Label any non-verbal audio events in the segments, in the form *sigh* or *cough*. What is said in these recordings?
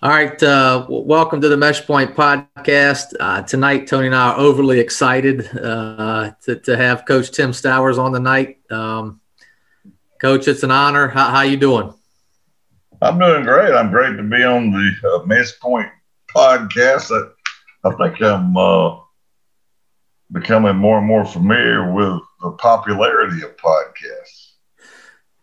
All right. Uh, welcome to the Meshpoint podcast. Uh, tonight, Tony and I are overly excited uh, to, to, have Coach Tim Stowers on the night. Um, Coach, it's an honor. How, how you doing? I'm doing great. I'm great to be on the uh, Meshpoint podcast. I, I think I'm uh, becoming more and more familiar with the popularity of podcasts.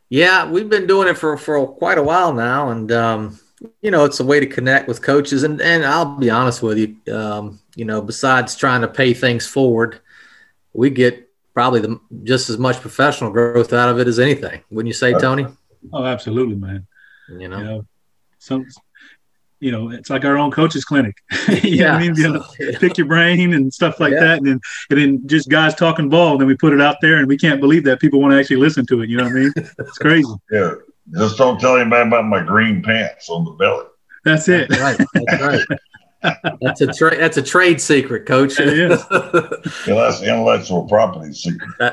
Yeah, we've been doing it for, for quite a while now. And, um, you know, it's a way to connect with coaches. And, and I'll be honest with you, um, you know, besides trying to pay things forward, we get probably the, just as much professional growth out of it as anything. Wouldn't you say, Tony? Oh, absolutely, man. You know, you know some you know, it's like our own coaches clinic. *laughs* you yeah, know what I mean? Be able to *laughs* pick your brain and stuff like yeah. that. And then, and then just guys talking ball. And then we put it out there and we can't believe that people want to actually listen to it. You know what I mean? It's crazy. *laughs* yeah. Just don't tell anybody about my green pants on the belly. That's it. That's right. That's right. that's a trade. That's a trade secret, coach. It is. yeah, that's the intellectual property secret. Uh,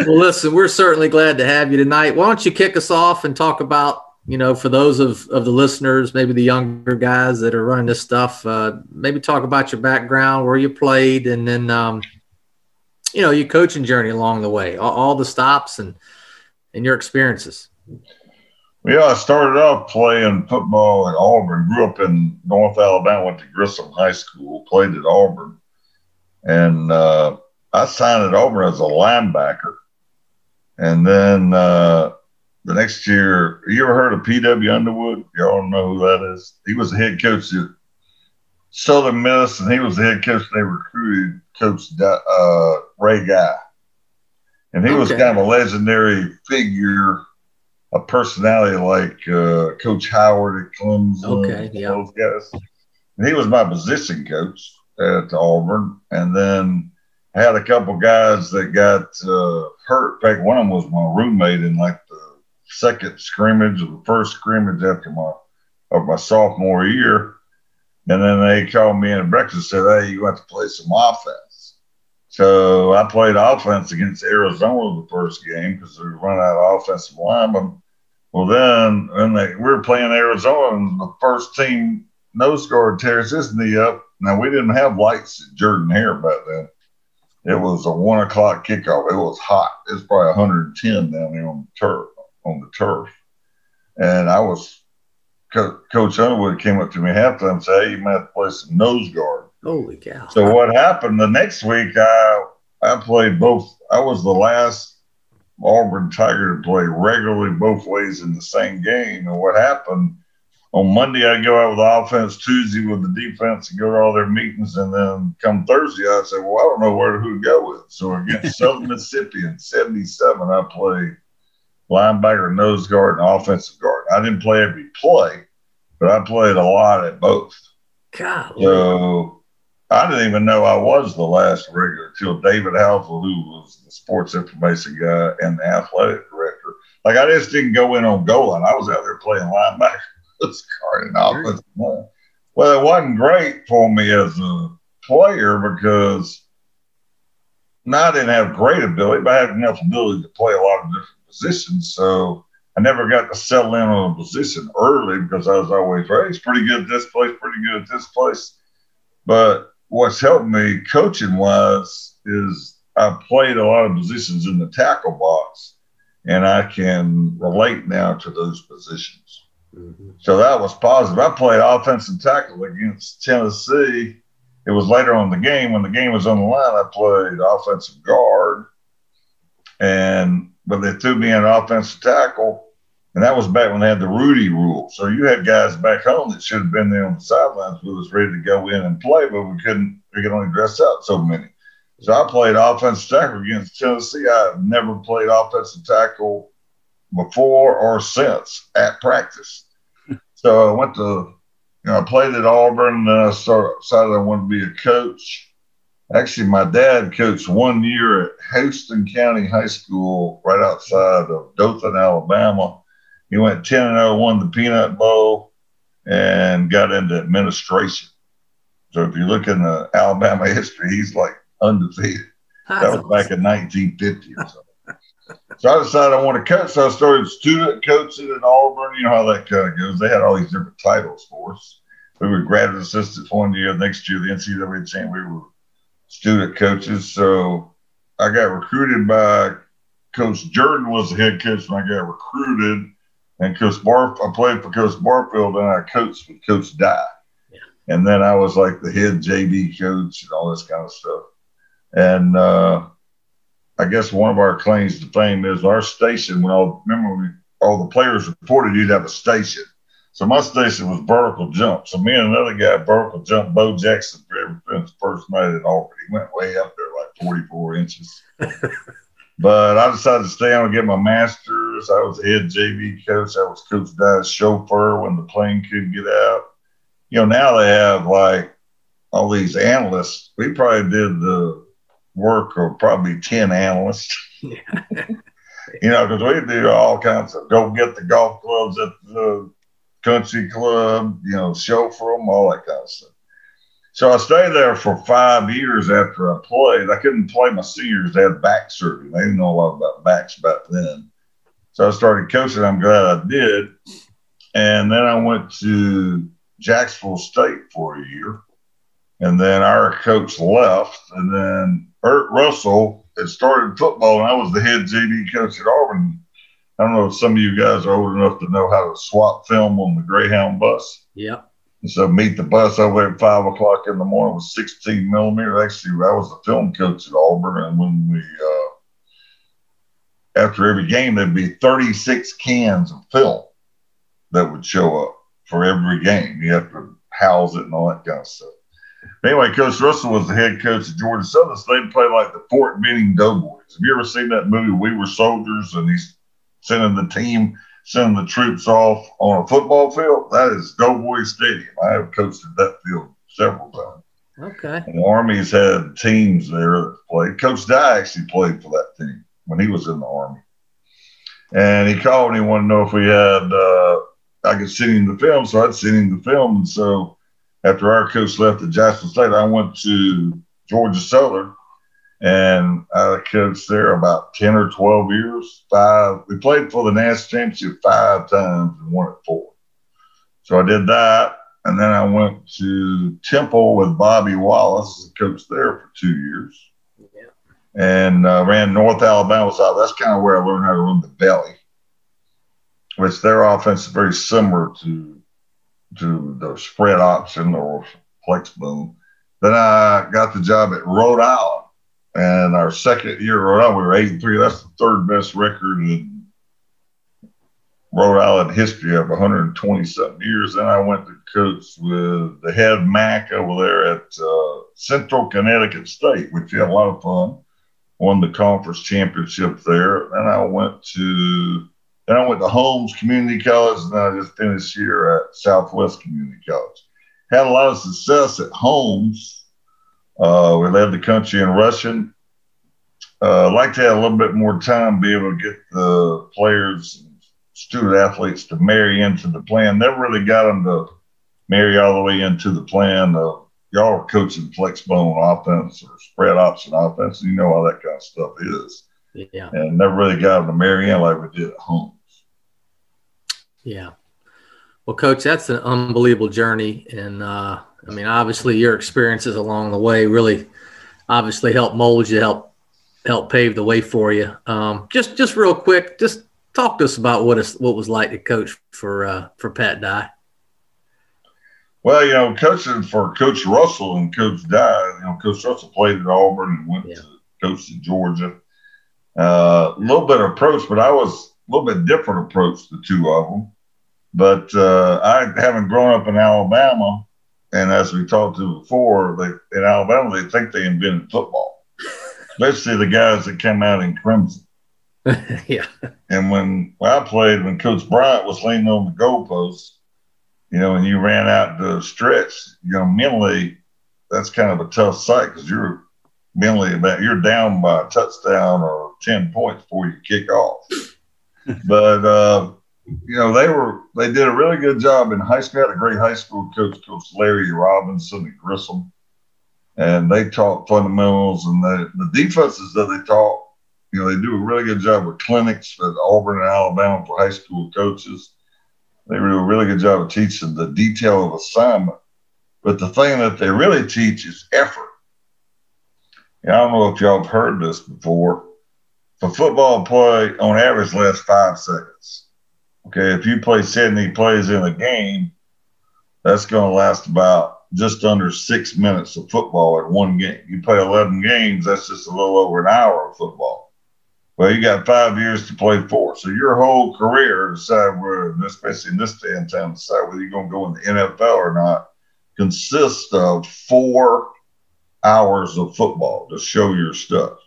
well, listen, we're certainly glad to have you tonight. Why don't you kick us off and talk about you know, for those of, of the listeners, maybe the younger guys that are running this stuff, uh, maybe talk about your background, where you played, and then, um, you know, your coaching journey along the way, all, all, the stops and, and your experiences. Yeah, I started off playing football at Auburn, grew up in North Alabama, went to Grissom High School, played at Auburn. And uh, I signed at Auburn as a linebacker. And then, uh, the next year, you ever heard of P.W. Underwood? Y'all know who that is. He was the head coach at Southern Miss, and he was the head coach. They recruited Coach uh, Ray Guy, and he okay. was kind of a legendary figure, a personality like uh, Coach Howard at Clemson. Okay, yeah. Those guys. And he was my position coach at Auburn, and then I had a couple guys that got uh, hurt. In fact, one of them was my roommate in like second scrimmage or the first scrimmage after my of my sophomore year. And then they called me in at breakfast and said, Hey, you want to play some offense. So I played offense against Arizona the first game because we run out of offensive linemen. Well, then when they, we were playing Arizona and the first team nose guard tears his knee up. Now, we didn't have lights at Jordan Hare back then. It was a one o'clock kickoff. It was hot. It's probably 110 down there on the turf on the turf. And I was, Co- Coach Underwood came up to me halftime and said, Hey, you might have to play some nose guard. Holy cow. So what happened the next week, I, I played both. I was the last Auburn Tiger to play regularly both ways in the same game. And what happened on Monday, I go out with the offense, Tuesday with the defense, and go to all their meetings. And then come Thursday, I said, Well, I don't know where to who to go with. So against *laughs* Southern Mississippi in 77, I played linebacker, nose guard, and offensive guard. I didn't play every play, but I played a lot at both. God. So I didn't even know I was the last regular until David Housel, who was the sports information guy and the athletic director. Like I just didn't go in on goal line. I was out there playing linebacker, guard, and offensive line. Well, it wasn't great for me as a player because not didn't have great ability, but I had enough ability to play a lot of different positions. So I never got to settle in on a position early because I was always, right, he's pretty good at this place, pretty good at this place. But what's helped me coaching wise is I played a lot of positions in the tackle box and I can relate now to those positions. Mm-hmm. So that was positive. I played offensive tackle against Tennessee. It was later on in the game. When the game was on the line, I played offensive guard. And but they threw me in offensive tackle. And that was back when they had the Rudy rule. So you had guys back home that should have been there on the sidelines with us ready to go in and play, but we couldn't, we could only dress out so many. So I played offensive tackle against Tennessee. I've never played offensive tackle before or since at practice. *laughs* so I went to, you know, I played at Auburn, and then I started, decided I wanted to be a coach. Actually, my dad coached one year at Houston County High School right outside of Dothan, Alabama. He went 10 and 0, won the Peanut Bowl, and got into administration. So if you look in the Alabama *laughs* history, he's like undefeated. That was back in 1950 or something. So I decided I want to coach. So I started student coaching at Auburn. You know how that kind of goes. They had all these different titles for us. We were graduate assistants one year. Next year, the NCAA champ, we were student coaches. So I got recruited by Coach Jordan was the head coach when I got recruited, and Coach Barf. I played for Coach Barfield, and I coached with Coach Dye. Yeah. And then I was like the head JV coach and all this kind of stuff. And uh, I guess one of our claims to fame is our station. When all remember when all the players reported, you'd have a station. So my station was vertical jump. So me and another guy vertical jump Bo Jackson for first night at Auburn. He went way up there, like 44 inches. *laughs* but I decided to stay on and get my master's. I was head JV coach. I was Coach Dye's chauffeur when the plane couldn't get out. You know, now they have like all these analysts. We probably did the work of probably 10 analysts. *laughs* *laughs* you know, because we do all kinds of go get the golf clubs at the country club, you know, show for them, all that kind of stuff. So I stayed there for five years after I played. I couldn't play my seniors; they had back surgery. They didn't know a lot about backs back then. So I started coaching. I'm glad I did. And then I went to Jacksonville State for a year. And then our coach left. And then Erk Russell had started football, and I was the head JV coach at Auburn I don't know if some of you guys are old enough to know how to swap film on the Greyhound bus. Yep. So meet the bus over at five o'clock in the morning with 16 millimeter. Actually, I was the film coach at Auburn, and when we uh, after every game there'd be 36 cans of film that would show up for every game. You have to house it and all that kind of stuff. Anyway, Coach Russell was the head coach of Georgia Southern. So they play like the Fort Benning Doughboys. Have you ever seen that movie? We were soldiers, and he's sending the team, sending the troops off on a football field, that is Doughboy Stadium. I have coached at that field several times. Okay. And the Army's had teams there that played. Coach Dye actually played for that team when he was in the Army. And he called and he wanted to know if we had, uh, I could send him the film. So I'd send him the film. And so after our coach left at Jackson State, I went to Georgia Southern and I coached there about 10 or 12 years. Five, we played for the national championship five times and won it four. So I did that. And then I went to Temple with Bobby Wallace, as a coach there for two years. And uh, ran North Alabama side. That's kind of where I learned how to run the belly, which their offense is very similar to to the spread option or flexbone. Then I got the job at Rhode Island and our second year Rhode Island, we were eight and three. That's the third best record in Rhode Island history of 120 something years. Then I went to coach with the head MAC over there at uh, Central Connecticut State, which had a lot of fun. Won the conference championship there. Then I went to then I went to Holmes Community College, and then I just finished here at Southwest Community College. Had a lot of success at Holmes uh, we led the country in rushing. Uh, like to have a little bit more time, be able to get the players, student athletes to marry into the plan. Never really got them to marry all the way into the plan. Uh, y'all are coaching flex bone offense or spread option offense. You know how that kind of stuff is. Yeah. And never really got them to marry in like we did at home. Yeah. Well, coach, that's an unbelievable journey. And, uh, I mean, obviously, your experiences along the way really, obviously, help mold you, help help pave the way for you. Um, just just real quick, just talk to us about what is what was like to coach for uh, for Pat Dye. Well, you know, coaching for Coach Russell and Coach Dye, you know, Coach Russell played at Auburn and went yeah. to coach in Georgia. Uh, a uh, little bit of approach, but I was a little bit different approach, the two of them. But uh, I haven't grown up in Alabama, and as we talked to before, they in Alabama they think they invented football, *laughs* especially the guys that came out in crimson. *laughs* yeah. And when, when I played, when Coach Bryant was leaning on the goalpost, you know, and you ran out to stretch, you know, mentally, that's kind of a tough sight because you're mentally about you're down by a touchdown or ten points before you kick off. *laughs* but uh, you know, they were they did a really good job in high school. Had a great high school coach, Coach Larry Robinson at Grissom, and they taught fundamentals and the the defenses that they taught You know, they do a really good job with clinics at Auburn and Alabama for high school coaches. They do a really good job of teaching the detail of assignment. But the thing that they really teach is effort. And I don't know if y'all have heard this before. For football play, on average, lasts five seconds. Okay, if you play 70 plays in a game, that's going to last about just under six minutes of football in one game. You play 11 games, that's just a little over an hour of football. Well, you got five years to play four. So your whole career, decide where, especially in this day and time, decide whether you're going to go in the NFL or not, consists of four hours of football to show your stuff.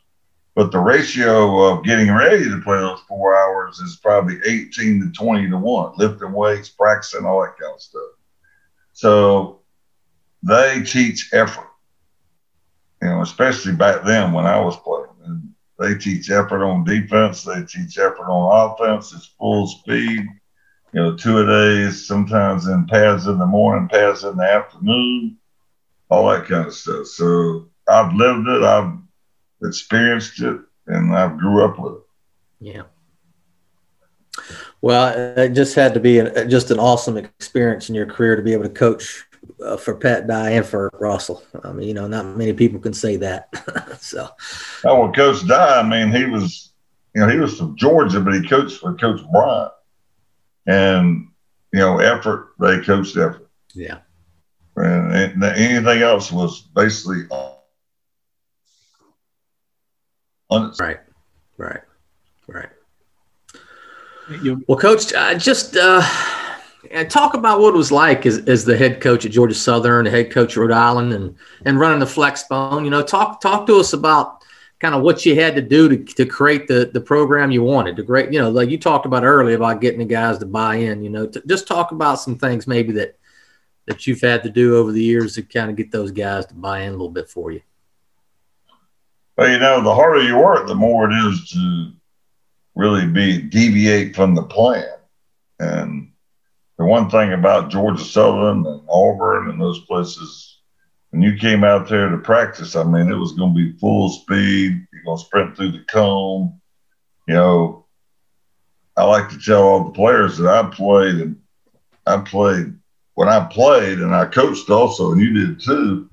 But the ratio of getting ready to play those four hours is probably 18 to 20 to 1, lifting weights, practicing, all that kind of stuff. So they teach effort, you know, especially back then when I was playing. And they teach effort on defense, they teach effort on offense. It's full speed, you know, two a days, sometimes in pads in the morning, pads in the afternoon, all that kind of stuff. So I've lived it, I've experienced it, and I grew up with it. Yeah. Well, it just had to be a, just an awesome experience in your career to be able to coach uh, for Pat Dye and for Russell. I mean, you know, not many people can say that. *laughs* so, oh, well, Coach Dye, I mean, he was, you know, he was from Georgia, but he coached for Coach Bryant, and you know, effort. They coached effort. Yeah. And, and anything else was basically on right, right, right. Well, Coach, uh, just uh, talk about what it was like as, as the head coach at Georgia Southern, the head coach at Rhode Island, and and running the Flexbone. You know, talk talk to us about kind of what you had to do to, to create the the program you wanted to great. You know, like you talked about earlier about getting the guys to buy in. You know, to, just talk about some things maybe that that you've had to do over the years to kind of get those guys to buy in a little bit for you. Well, you know, the harder you work, the more it is to really be deviate from the plan. And the one thing about Georgia Southern and Auburn and those places, when you came out there to practice, I mean, it was going to be full speed. You're going to sprint through the cone. You know, I like to tell all the players that I played, and I played when I played, and I coached also, and you did too,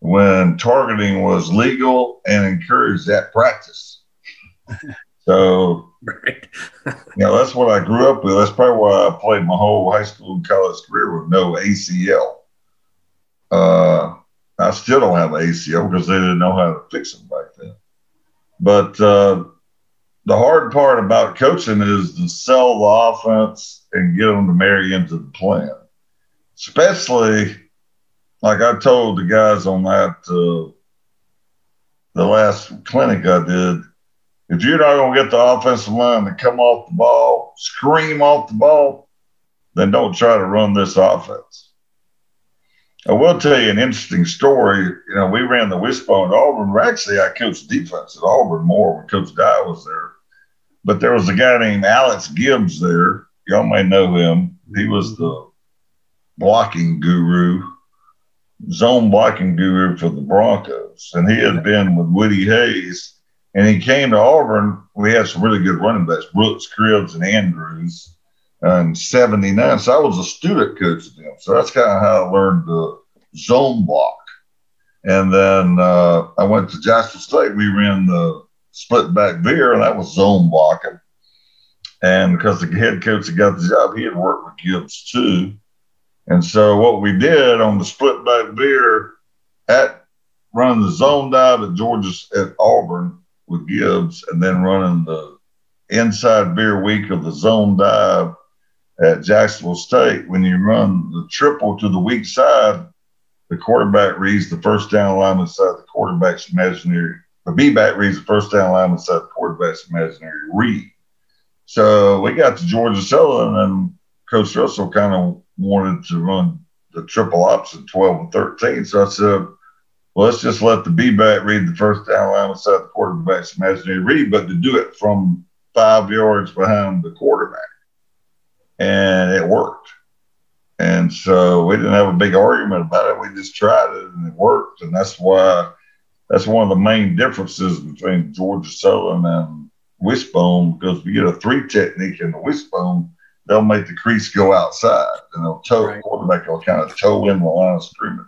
when targeting was legal and encouraged that practice. *laughs* So, right. *laughs* you know, that's what I grew up with. That's probably why I played my whole high school and college career with no ACL. Uh, I still don't have an ACL because they didn't know how to fix them back then. But uh, the hard part about coaching is to sell the offense and get them to marry into the plan. Especially, like I told the guys on that uh, the last clinic I did, if you're not going to get the offensive line to come off the ball, scream off the ball, then don't try to run this offense. I will tell you an interesting story. You know, we ran the wishbone at Auburn. Actually, I coached defense at Auburn more when Coach Dye was there. But there was a guy named Alex Gibbs there. Y'all may know him. He was the blocking guru, zone blocking guru for the Broncos. And he had been with Woody Hayes and he came to Auburn. We had some really good running backs, Brooks, Cribbs, and Andrews, and 79. So I was a student coach of them. So that's kind of how I learned the zone block. And then uh, I went to Jacksonville State. We ran the split back veer, and that was zone blocking. And because the head coach that got the job, he had worked with Gibbs too. And so what we did on the split back veer at running the zone dive at Georgia at Auburn, with Gibbs and then running the inside veer week of the zone dive at Jacksonville State. When you run the triple to the weak side, the quarterback reads the first down line inside the quarterback's imaginary. The B back reads the first down line inside the quarterback's imaginary read. So we got to Georgia Southern, and Coach Russell kind of wanted to run the triple option 12 and 13. So I said, well, let's just let the B back read the first down line inside the quarterback's imaginary read, but to do it from five yards behind the quarterback. And it worked. And so we didn't have a big argument about it. We just tried it and it worked. And that's why that's one of the main differences between Georgia Southern and wishbone because we get a three technique in the wishbone, they'll make the crease go outside and they'll toe right. quarterback will kind of toe in the line of scrimmage.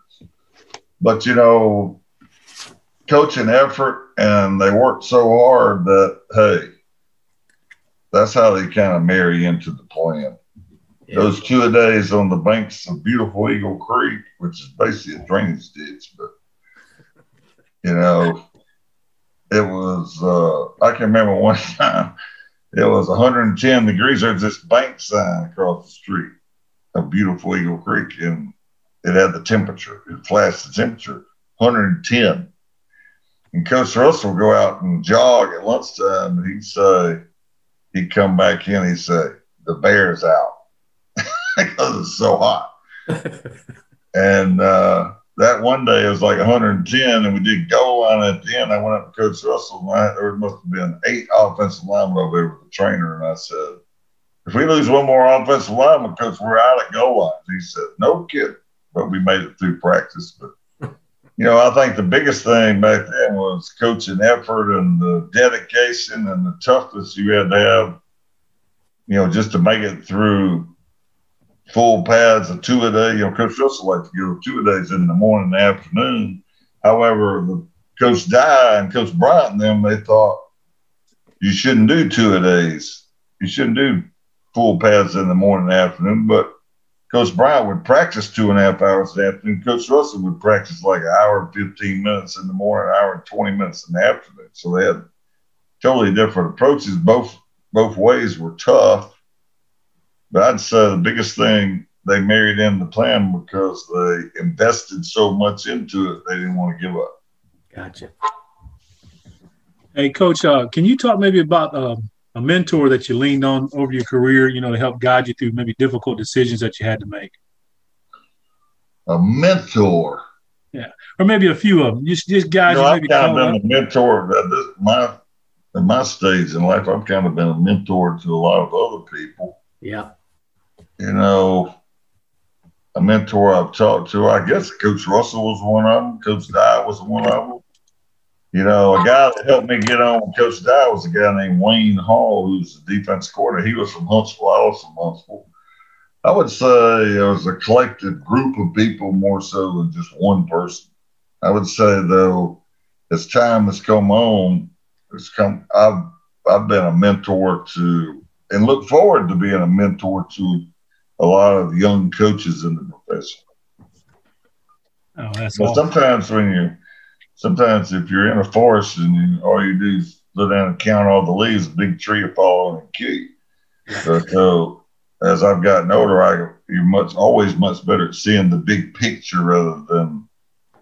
But you know, coaching effort and they work so hard that hey, that's how they kind of marry into the plan. Yeah. Those two a days on the banks of beautiful Eagle Creek, which is basically a drainage ditch, but you know, it was uh, I can remember one *laughs* time it was 110 degrees. There's this bank sign across the street of beautiful Eagle Creek, and it had the temperature. It flashed the temperature 110. And Coach Russell would go out and jog at lunchtime, and he'd say, he'd come back in, he'd say, the bear's out *laughs* because it's so hot. *laughs* and uh, that one day it was like 110, and we did goal line at the end. I went up to Coach Russell, and I, there must have been eight offensive linemen over there with the trainer, and I said, "If we lose one more offensive lineman, Coach, we're out at goal line." He said, "No kidding," but we made it through practice. But you know, I think the biggest thing back then was coaching effort and the dedication and the toughness you had to have. You know, just to make it through full pads of two a day. You know, Coach Russell liked to go two a days in the morning and the afternoon. However, the Coach Dye and Coach Bryant and them, they thought you shouldn't do two a days. You shouldn't do full pads in the morning and afternoon. But Coach Bryant would practice two and a half hours in the afternoon. Coach Russell would practice like an hour and 15 minutes in the morning, an hour and 20 minutes in the afternoon. So they had totally different approaches. Both both ways were tough but I'd say the biggest thing they married in the plan because they invested so much into it, they didn't want to give up. Gotcha. Hey, Coach, uh, can you talk maybe about uh, a mentor that you leaned on over your career, you know, to help guide you through maybe difficult decisions that you had to make? A mentor. Yeah, or maybe a few of them. Just, just guys. You know, I've kind of been up. a mentor. At this, my at my stage in life, I've kind of been a mentor to a lot of other people. Yeah you know, a mentor I've talked to. I guess Coach Russell was one of them. Coach Dye was one of them. You know, a guy that helped me get on with Coach Dye was a guy named Wayne Hall, who's the defense coordinator. He was from Huntsville. I was from Huntsville. I would say it was a collective group of people more so than just one person. I would say though, as time has come on, it's come. I've I've been a mentor to and look forward to being a mentor to a lot of young coaches in the profession. Oh, that's but awesome. sometimes when you, sometimes if you're in a forest and you, all you do is look down and count all the leaves, a big tree will fall and kill you. So, so as I've gotten older, I you're much always much better at seeing the big picture rather than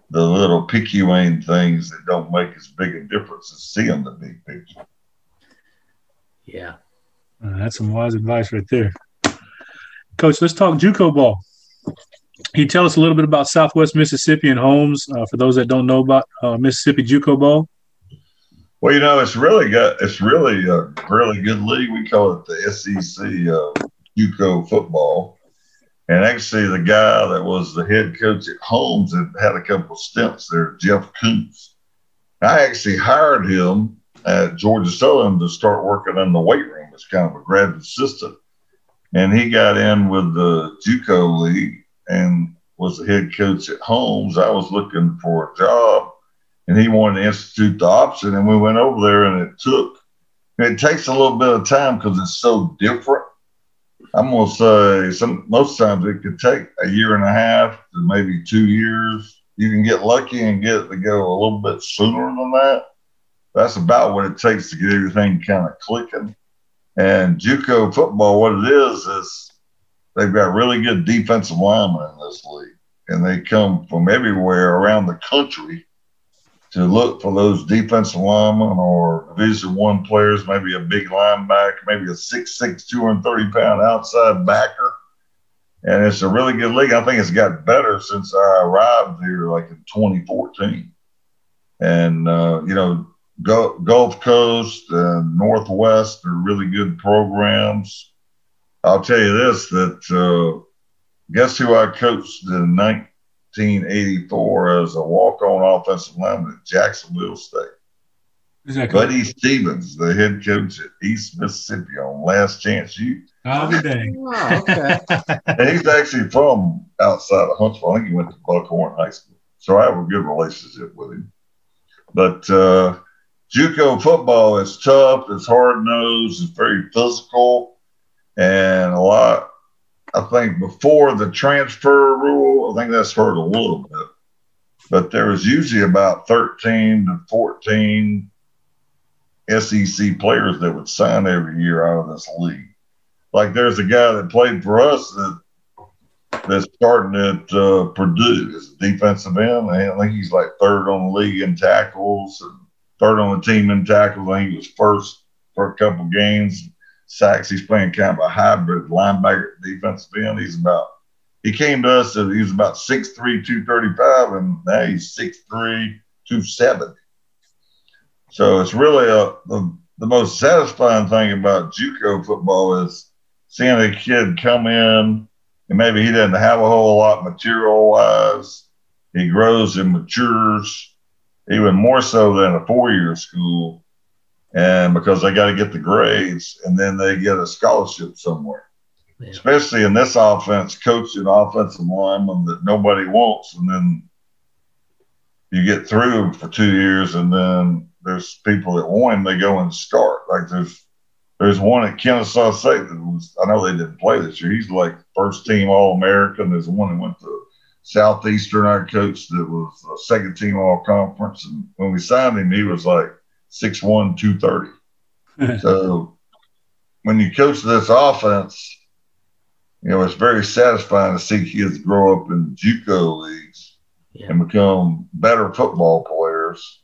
the little picayune things that don't make as big a difference as seeing the big picture. Yeah, uh, that's some wise advice right there. Coach, let's talk JUCO ball. Can you tell us a little bit about Southwest Mississippi and Holmes uh, for those that don't know about uh, Mississippi JUCO ball? Well, you know, it's really got it's really a really good league. We call it the SEC uh, JUCO football. And actually, the guy that was the head coach at Holmes had had a couple of stints there, Jeff Koontz. I actually hired him at Georgia Southern to start working in the weight room as kind of a graduate assistant and he got in with the JUCO league and was the head coach at Holmes. I was looking for a job, and he wanted to institute the option, and we went over there, and it took. It takes a little bit of time because it's so different. I'm gonna say some most times it could take a year and a half to maybe two years. You can get lucky and get it to go a little bit sooner than that. That's about what it takes to get everything kind of clicking. And JUCO football, what it is, is they've got really good defensive linemen in this league, and they come from everywhere around the country to look for those defensive linemen or Division One players, maybe a big linebacker, maybe a 6'6", 230 pound outside backer. And it's a really good league. I think it's got better since I arrived here, like in 2014. And uh, you know, Gulf Coast and Northwest are really good programs. I'll tell you this: that uh, guess who I coached in 1984 as a walk-on offensive lineman at Jacksonville State. Exactly. Buddy Stephens, the head coach at East Mississippi on Last Chance U. I'll be dang. Oh, okay. and he's actually from outside of Huntsville. I think he went to Buckhorn High School. So I have a good relationship with him. But uh, JUCO football is tough. It's hard nosed. It's very physical, and a lot. I think before the transfer rule, I think that's hurt a little bit. But there was usually about 13 to 14 SEC players that would sign every year out of this league. Like there's a guy that played for us that that's starting at uh, Purdue as a defensive end. I think he's like third on the league in tackles and third on the team in tackles. I think he was first for a couple games. Sacks. He's playing kind of a hybrid linebacker defensive end. He's about he came to us he was about 6'3", 235, and now he's 6'3", 270. So it's really a, the, the most satisfying thing about JUCO football is seeing a kid come in and maybe he doesn't have a whole lot material wise. He grows and matures even more so than a four year school. And because they got to get the grades and then they get a scholarship somewhere. Yeah. Especially in this offense, coaching offensive lineman that nobody wants. And then you get through for two years and then there's people that want him, they go and start. Like there's there's one at Kennesaw State that was, I know they didn't play this year. He's like first team All American. There's one that went to Southeastern, our coach, that was a second team All Conference. And when we signed him, he was like 6'1, 230. *laughs* so when you coach this offense, you know, it's very satisfying to see kids grow up in JUCO leagues yeah. and become better football players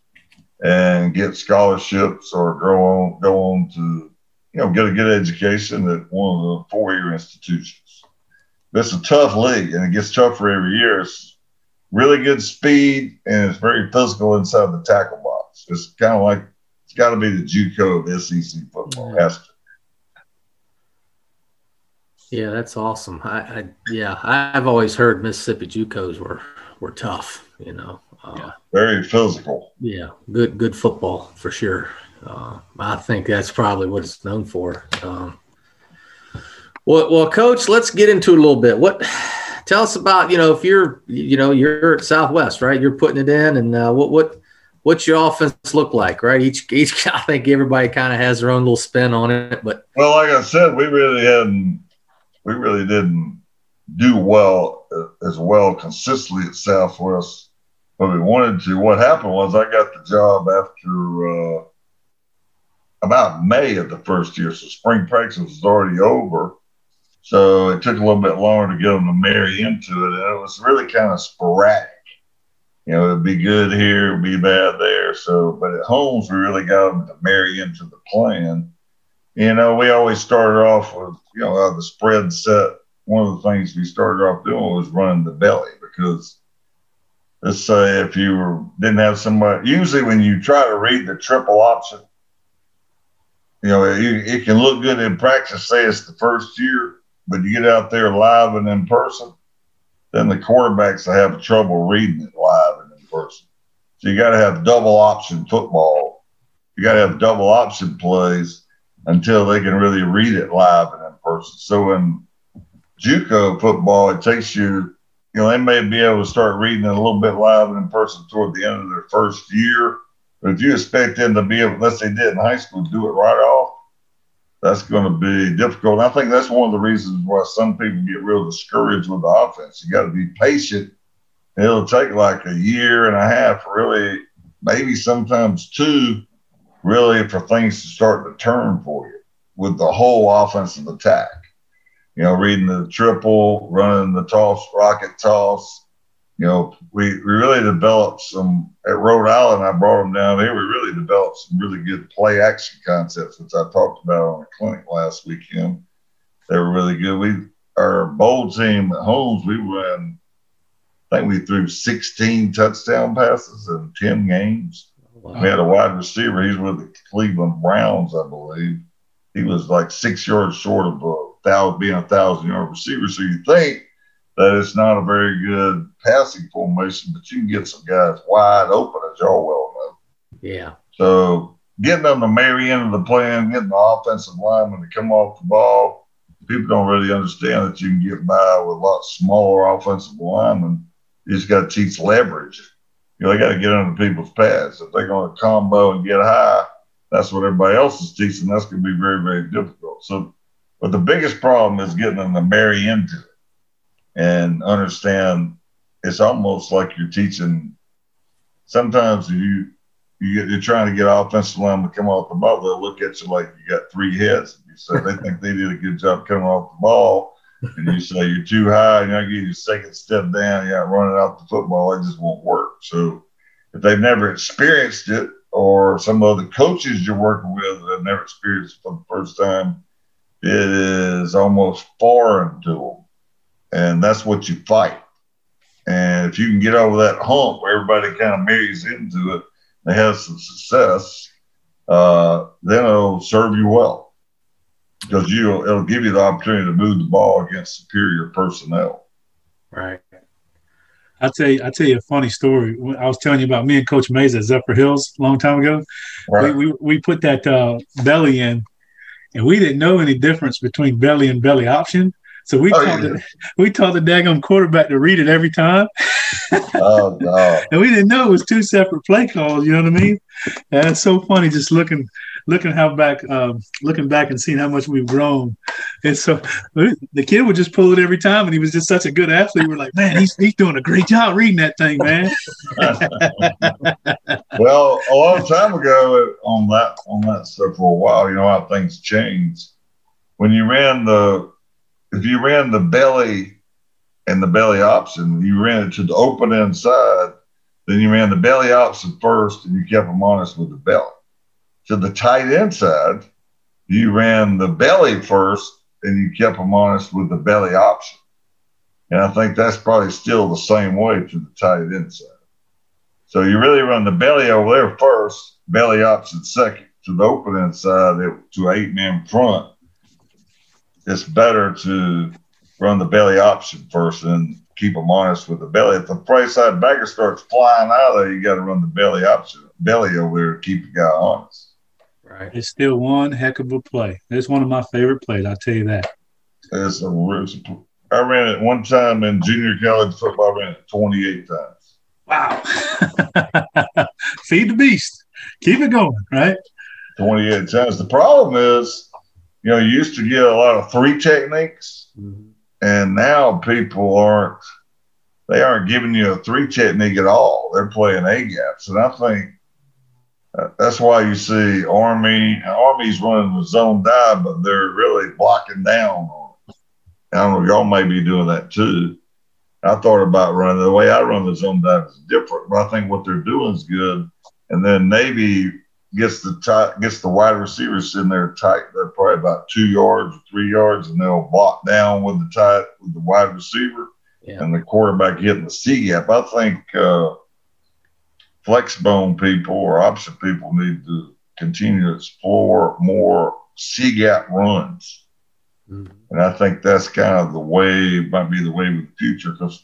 and get scholarships or go on go on to you know, get a good education at one of the four-year institutions. It's a tough league, and it gets tougher every year. It's really good speed, and it's very physical inside the tackle box. It's kind of like it's got to be the JUCO of SEC football. Yeah. Has to. Yeah, that's awesome. I, I, yeah, I've always heard Mississippi JUCOs were were tough. You know, uh, yeah. very physical. Yeah, good good football for sure. Uh, I think that's probably what it's known for. Um, well, well, coach, let's get into it a little bit. What tell us about you know if you're you know you're at Southwest, right? You're putting it in, and uh, what what what's your offense look like, right? Each each *laughs* I think everybody kind of has their own little spin on it, but well, like I said, we really hadn't we really didn't do well uh, as well consistently at Southwest, but we wanted to. What happened was I got the job after. Uh, about May of the first year. So spring practice was already over. So it took a little bit longer to get them to marry into it. And it was really kind of sporadic. You know, it'd be good here, it'd be bad there. So, but at Holmes, we really got them to marry into the plan. You know, we always started off with, you know, the spread set. One of the things we started off doing was running the belly because let's say if you were, didn't have somebody, usually when you try to read the triple option, you know, it, it, can look good in practice, say it's the first year, but you get out there live and in person, then the quarterbacks have trouble reading it live and in person. So you got to have double option football. You got to have double option plays until they can really read it live and in person. So in JUCO football, it takes you, you know, they may be able to start reading it a little bit live and in person toward the end of their first year but if you expect them to be able, let's say did in high school, do it right off, that's going to be difficult. And I think that's one of the reasons why some people get real discouraged with the offense. You got to be patient. It'll take like a year and a half, really, maybe sometimes two, really, for things to start to turn for you with the whole offensive attack. You know, reading the triple, running the toss, rocket toss, you know, we, we really developed some at Rhode Island. I brought them down there. We really developed some really good play action concepts, which I talked about on the clinic last weekend. They were really good. We our bowl team at Holmes, we ran. I think we threw 16 touchdown passes in 10 games. Oh, wow. We had a wide receiver. He's with the Cleveland Browns, I believe. He was like six yards short of a thousand, being a thousand yard receiver. So you think that it's not a very good passing formation, but you can get some guys wide open, as y'all well know. Yeah. So getting them to marry into the plan, getting the offensive lineman to come off the ball, people don't really understand that you can get by with a lot smaller offensive linemen. You just got to teach leverage. You know, they got to get under people's pads. If they're going to combo and get high, that's what everybody else is teaching. That's going to be very, very difficult. So, but the biggest problem is getting them to marry into it and understand it's almost like you're teaching. Sometimes you you get, you're trying to get offensive line to come off the ball, they'll look at you like you got three heads. You say they think they did a good job coming off the ball, and you say you're too high, and I give you a second step down, you're running off the football, it just won't work. So if they've never experienced it, or some of the coaches you're working with have never experienced it for the first time, it is almost foreign to them. And that's what you fight. And if you can get over that hump where everybody kind of marries into it, they have some success, uh, then it'll serve you well because you it'll give you the opportunity to move the ball against superior personnel. Right. I tell you, I tell you a funny story. I was telling you about me and Coach Mays at Zephyrhills a long time ago. Right. We, we, we put that uh, belly in, and we didn't know any difference between belly and belly option. So we oh, taught yeah. *laughs* the we taught the daggone quarterback to read it every time. *laughs* oh no! and we didn't know it was two separate play calls. You know what I mean? And it's so funny just looking looking how back um, looking back and seeing how much we've grown. And so the kid would just pull it every time, and he was just such a good athlete. We're like, man, he's he's doing a great job reading that thing, man. *laughs* well, a long time ago on that on that stuff for a while, you know how things changed. When you ran the if you ran the belly and the belly option, you ran it to the open inside, then you ran the belly option first and you kept them honest with the belly. To the tight inside, you ran the belly first and you kept them honest with the belly option. And I think that's probably still the same way to the tight inside. So you really run the belly over there first, belly option second. To the open inside, to eight man front, it's better to run the belly option first and keep them honest with the belly. If the price side backer starts flying out of there, you got to run the belly option, belly over there to keep the guy honest. Right. It's still one heck of a play. It's one of my favorite plays. I'll tell you that. It's a, it's a, I ran it one time in junior college football. I ran it 28 times. Wow. *laughs* Feed the beast. Keep it going, right? 28 times. The problem is you know, you used to get a lot of three techniques, mm-hmm. and now people aren't. They aren't giving you a three technique at all. They're playing A gaps, and I think uh, that's why you see Army. Army's running the zone dive, but they're really blocking down on it. I don't know. Y'all may be doing that too. I thought about running the way I run the zone dive is different, but I think what they're doing is good. And then Navy gets the tight, gets the wide receivers in there tight. They're probably about two yards or three yards, and they'll block down with the tight with the wide receiver yeah. and the quarterback hitting the C gap. I think uh, flex bone people or option people need to continue to explore more C gap runs. Mm-hmm. And I think that's kind of the way, might be the way of the future because,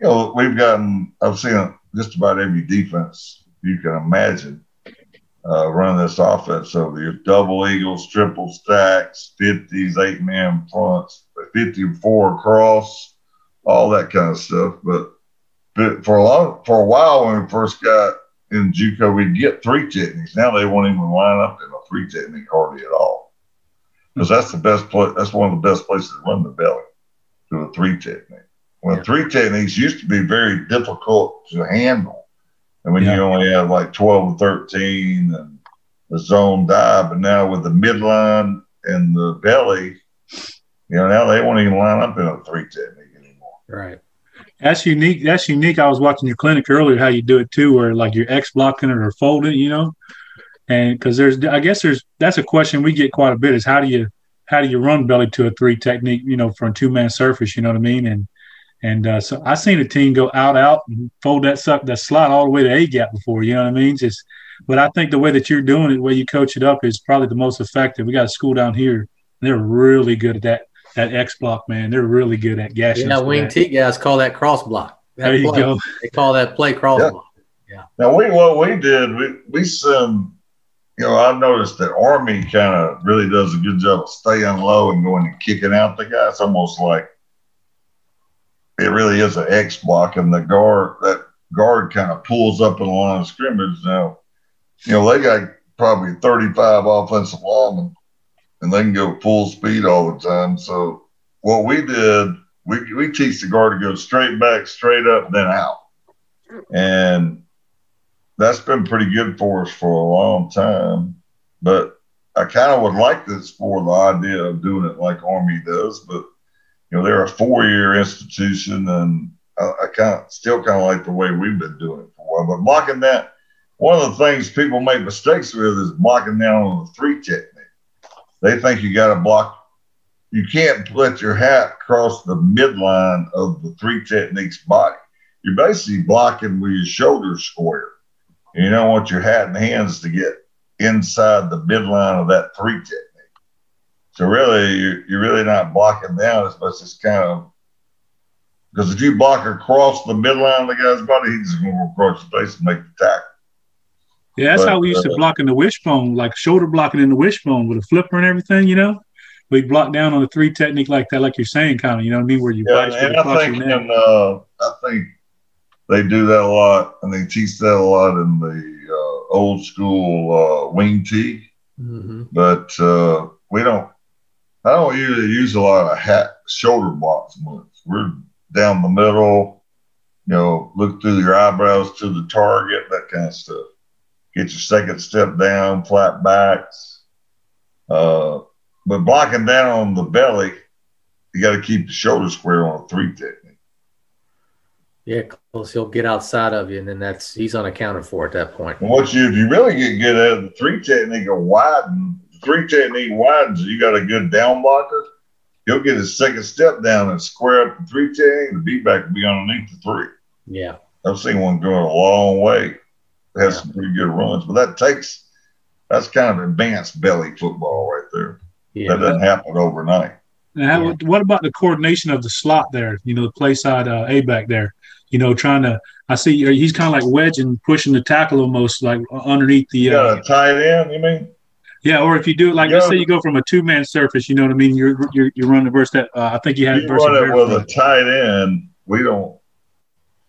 you know, we've gotten, I've seen just about every defense you can imagine uh, run this offense over your double eagles, triple stacks, 50s, eight man fronts, 54 across, all that kind of stuff. But, but for a long, for a while when we first got in JUCO, we'd get three techniques. Now they won't even line up in a three technique hardly at all. Because that's the best place, that's one of the best places to run the belly to a three technique. When yeah. three techniques used to be very difficult to handle and when yeah. you only have like 12 or 13 and the zone dive, but now with the midline and the belly, you know, now they won't even line up in a three technique anymore. Right. That's unique. That's unique. I was watching your clinic earlier, how you do it too, where like you're X blocking it or folding, you know, and because there's, I guess there's, that's a question we get quite a bit is how do you, how do you run belly to a three technique, you know, from two man surface, you know what I mean? And and uh, so I seen a team go out, out, and fold that suck that slot all the way to A gap before. You know what I mean? Just, but I think the way that you're doing it, the way you coach it up, is probably the most effective. We got a school down here; they're really good at that that X block, man. They're really good at gashing. Yeah, wing T guys call that cross block. That there you play. go. They call that play cross Yeah. block. Yeah. Now we what we did we we send you know I've noticed that Army kind of really does a good job of staying low and going and kicking out the guy. It's almost like it really is an X block, and the guard that guard kind of pulls up in the line of scrimmage. Now, you know they got probably 35 offensive linemen, and they can go full speed all the time. So what we did, we we teach the guard to go straight back, straight up, then out, and that's been pretty good for us for a long time. But I kind of would like this for the idea of doing it like Army does, but you know they're a four-year institution, and I, I kind of still kind of like the way we've been doing it for a while. But blocking that, one of the things people make mistakes with is blocking down on the three technique. They think you got to block. You can't let your hat cross the midline of the three technique's body. You're basically blocking with your shoulders square. And you don't want your hat and hands to get inside the midline of that three technique. So really, you're, you're really not blocking down as much as kind of because if you block across the midline of the guy's body, he's just going to go across your face and make the tackle. Yeah, that's But, how we used to uh, block in the wishbone, like shoulder blocking in the wishbone with a flipper and everything, you know? We block down on the three technique like that, like you're saying, kind of, you know what I mean? Where you Yeah, bite and, with I think neck. in, uh, I think they do that a lot, and they teach that a lot in the uh, old school uh, Wing-T. hmm But uh, we don't. I don't usually use a lot of hat shoulder blocks much. We're down the middle, you know, look through your eyebrows to the target, that kind of stuff. Get your second step down, flat backs. Uh, but blocking down on the belly, you got to keep the shoulder square on a three technique. Yeah, close. He'll get outside of you, and then that's he's unaccounted for at that point. And what you, if you really get good at the three technique will widen. The three technique widens. You got a good down blocker. He'll get his second step down and square up the three technique. The B back will be underneath the three. Yeah. I've seen one go a long way. It has some pretty good runs, but that takes that's kind of advanced belly football right there. Yeah. That doesn't happen overnight. And how, Yeah. what about the coordination of the slot there? You know, the play side uh, A back there. You know, trying to. I see uh, he's kind of like wedging, pushing the tackle almost like underneath the. You Uh, got a tight end, you mean? Yeah, or if you do it like, Yeah. let's say you go from a two man surface, you know what I mean? You're you're, you're running versus that. Uh, I think you had You versus run it with a tight end. We don't.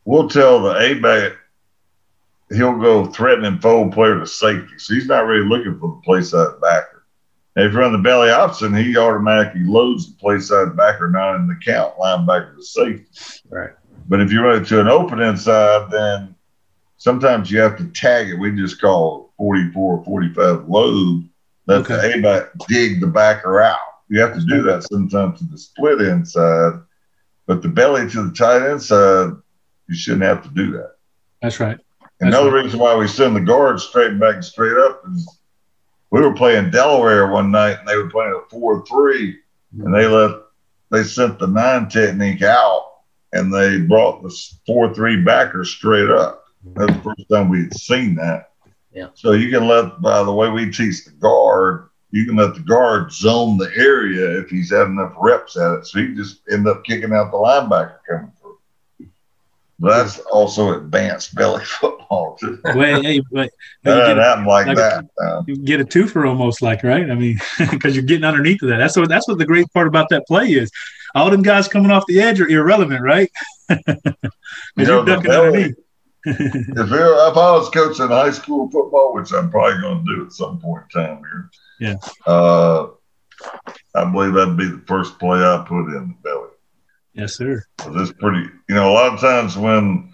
We'll tell the A back he'll go threatening forward player to safety. So he's not really looking for the play side backer. And if you run the belly option, he automatically loads the play side backer, not in the count, linebacker to safety. Right. But if you run it to an open inside, then sometimes you have to tag it. We just call it 44 45 load. Let the Okay. A back dig the backer out. You have to do that sometimes to the split inside. But the belly to the tight inside, you shouldn't have to do that. That's right. That's Another reason why we send the guards straight back and straight up is we were playing Delaware one night and they were playing a four three and they let they sent the nine technique out and they brought the four three backer straight up. That's the first time we had seen that. Yeah. So you can let by the way we teach the guard, you can let the guard zone the area if he's had enough reps at it. So he just end up kicking out the linebacker coming through. But that's also advanced belly *laughs* football too. Wait, hey, wait. That You doesn't *laughs* get, happen like, like a- that. Uh, you get a twofer almost like, right? I mean, *laughs* because you're getting underneath of that. That's what that's what the great part about that play is. All them guys coming off the edge are irrelevant, right? You Because know, you're the ducking belly- underneath. If, *laughs* you're, if I was coaching high school football, which I'm probably going to do at some point in time here, Yeah. uh, I believe that'd be the first play I put in the belly. Yes, sir. 'Cause it's pretty, you know, a lot of times when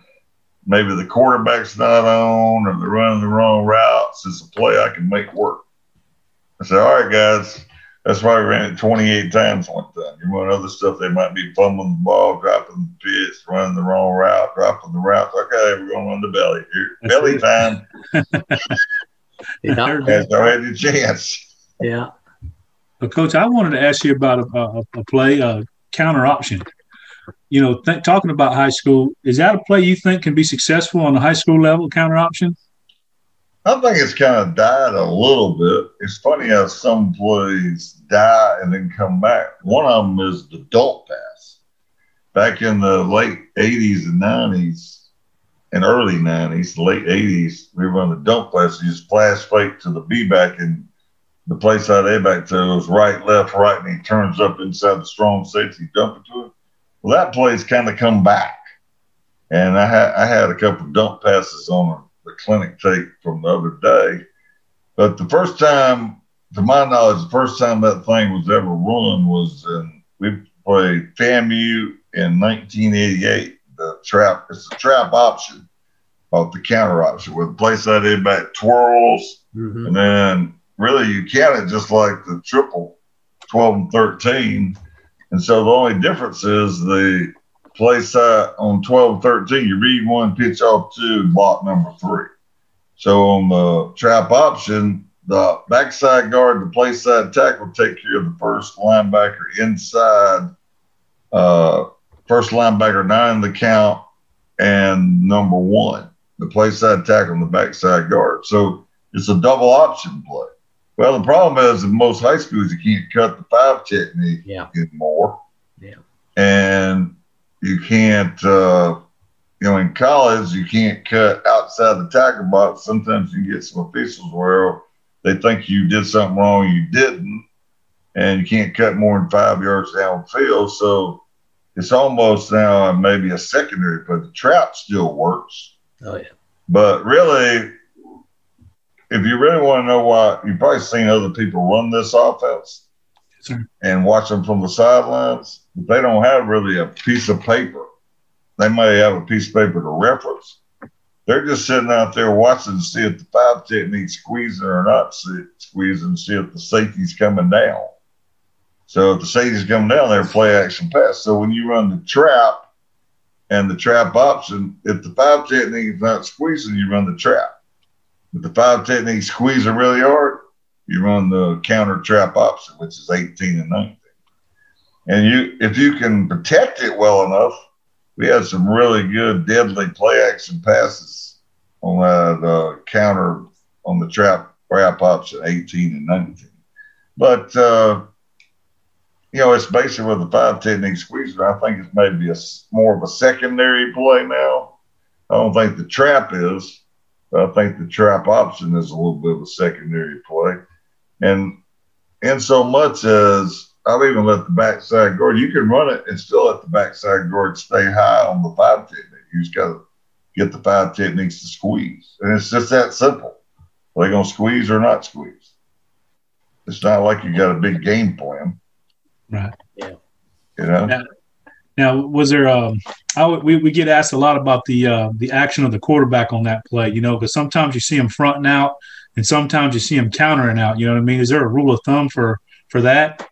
maybe the quarterback's not on or they're running the wrong routes, it's a play I can make work. I say, all right, guys, that's why we ran it 28 times one time. You run other stuff, they might be fumbling the ball, dropping the pitch, running the wrong route, dropping the route. Okay, we're going to run the belly here. That's belly it. time. Yeah. Heard Guys, that. I had a chance. Yeah. But coach, I wanted to ask you about a, a, a play, a counter option. You know, th- talking about high school, is that a play you think can be successful on the high school level, counter option? I think it's kind of died a little bit. It's funny how some plays die and then come back. One of them is the dump pass. Back in the late 80s and 90s and early 90s, late 80s, we run the dump pass. You just flash fake to the B back and the place side A back to was right, left, right, and he turns up inside the strong safety, dump it to it. Well, that play's kind of come back. And I had I had a couple dump passes on the clinic tape from the other day. But the first time, to my knowledge, the first time that thing was ever run was in, we played FAMU in 1988. The trap, it's a trap option off the counter option where the play side in back twirls. Mm-hmm. And then really you count it just like the triple 12 and 13. And so the only difference is the play side on 12 and 13, you read one, pitch off two, block number three. So on the trap option, the backside guard, the play side tackle take care of the first linebacker inside, uh, first linebacker nine in the count, and number one, the play side tackle and the backside guard. So it's a double option play. Well, the problem is in most high schools you can't cut the five technique yeah. anymore. Yeah. And you can't, uh, you know, in college, you can't cut outside the tackle box. Sometimes you get some officials where they think you did something wrong, you didn't, and you can't cut more than five yards downfield. So it's almost now maybe a secondary, but the trap still works. Oh, yeah. But really, if you really want to know why, you've probably seen other people run this offense and watch them from the sidelines they don't have really a piece of paper. They may have a piece of paper to reference. They're just sitting out there watching to see if the five technique's squeezing or not squeezing, see if the safety's coming down. So if the safety's coming down, they're play action pass. So when you run the trap and the trap option, if the five technique is not squeezing, you run the trap. If the five technique squeezing really hard, you run the counter trap option, which is 18 and 19. And you, if you can protect it well enough, we had some really good deadly play action passes on that uh, counter on the trap wrap ups at 18 and 19. But, uh, you know, it's basically with the five technique squeezer. I think it's maybe a more of a secondary play now. I don't think the trap is, but I think the trap option is a little bit of a secondary play. And in so much as I've even let the backside guard. You can run it and still let the backside guard stay high on the five technique. You just got to get the five techniques to squeeze, and it's just that simple. They're they going to squeeze or not squeeze? It's not like you got a big game plan, right? Yeah. You know. Now, now was there? Um, I we we get asked a lot about the uh, the action of the quarterback on that play. You know, because sometimes you see him fronting out, and sometimes you see him countering out. You know what I mean? Is there a rule of thumb for for that?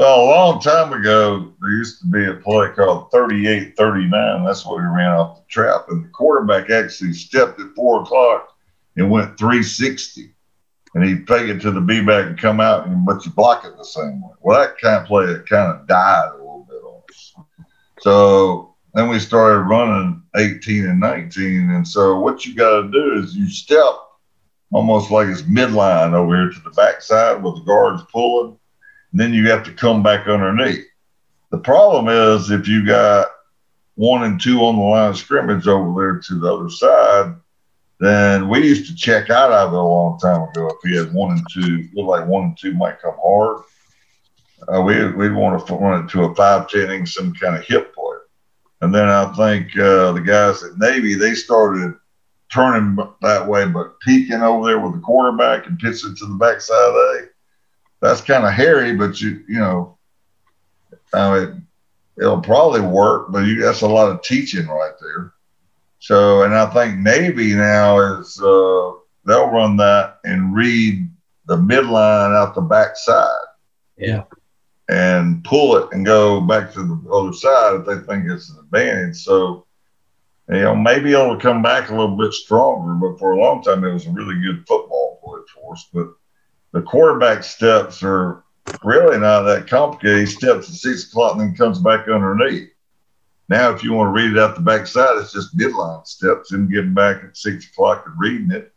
Well, a long time ago, there used to be a play called 38 39. That's what we ran off the trap. And the quarterback actually stepped at four o'clock and went 360. And he'd take it to the B back and come out, and but you block it the same way. Well, that kind of play, it kind of died a little bit on us. So then we started running 18 and 19. And so what you got to do is you step almost like it's midline over here to the backside with the guards pulling then you have to come back underneath. The problem is if you got one and two on the line of scrimmage over there to the other side, then we used to check out of it a long time ago. If he had one and two, look like one and two might come hard. Uh, we we'd want to run it to a five ten some kind of hip play. And then I think uh, the guys at Navy they started turning that way, but peeking over there with the quarterback and pitching to the backside of A that's kind of hairy, but you you know, I mean, it'll probably work, but you, that's a lot of teaching right there. So, and I think Navy now is uh, they'll run that and read the midline out the backside. Yeah. And pull it and go back to the other side if they think it's an advantage. So, you know, maybe it'll come back a little bit stronger, but for a long time it was a really good football play for us. But the quarterback steps are really not that complicated. He steps at six o'clock and then comes back underneath. Now, if you want to read it out the backside, it's just midline steps and getting back at six o'clock and reading it.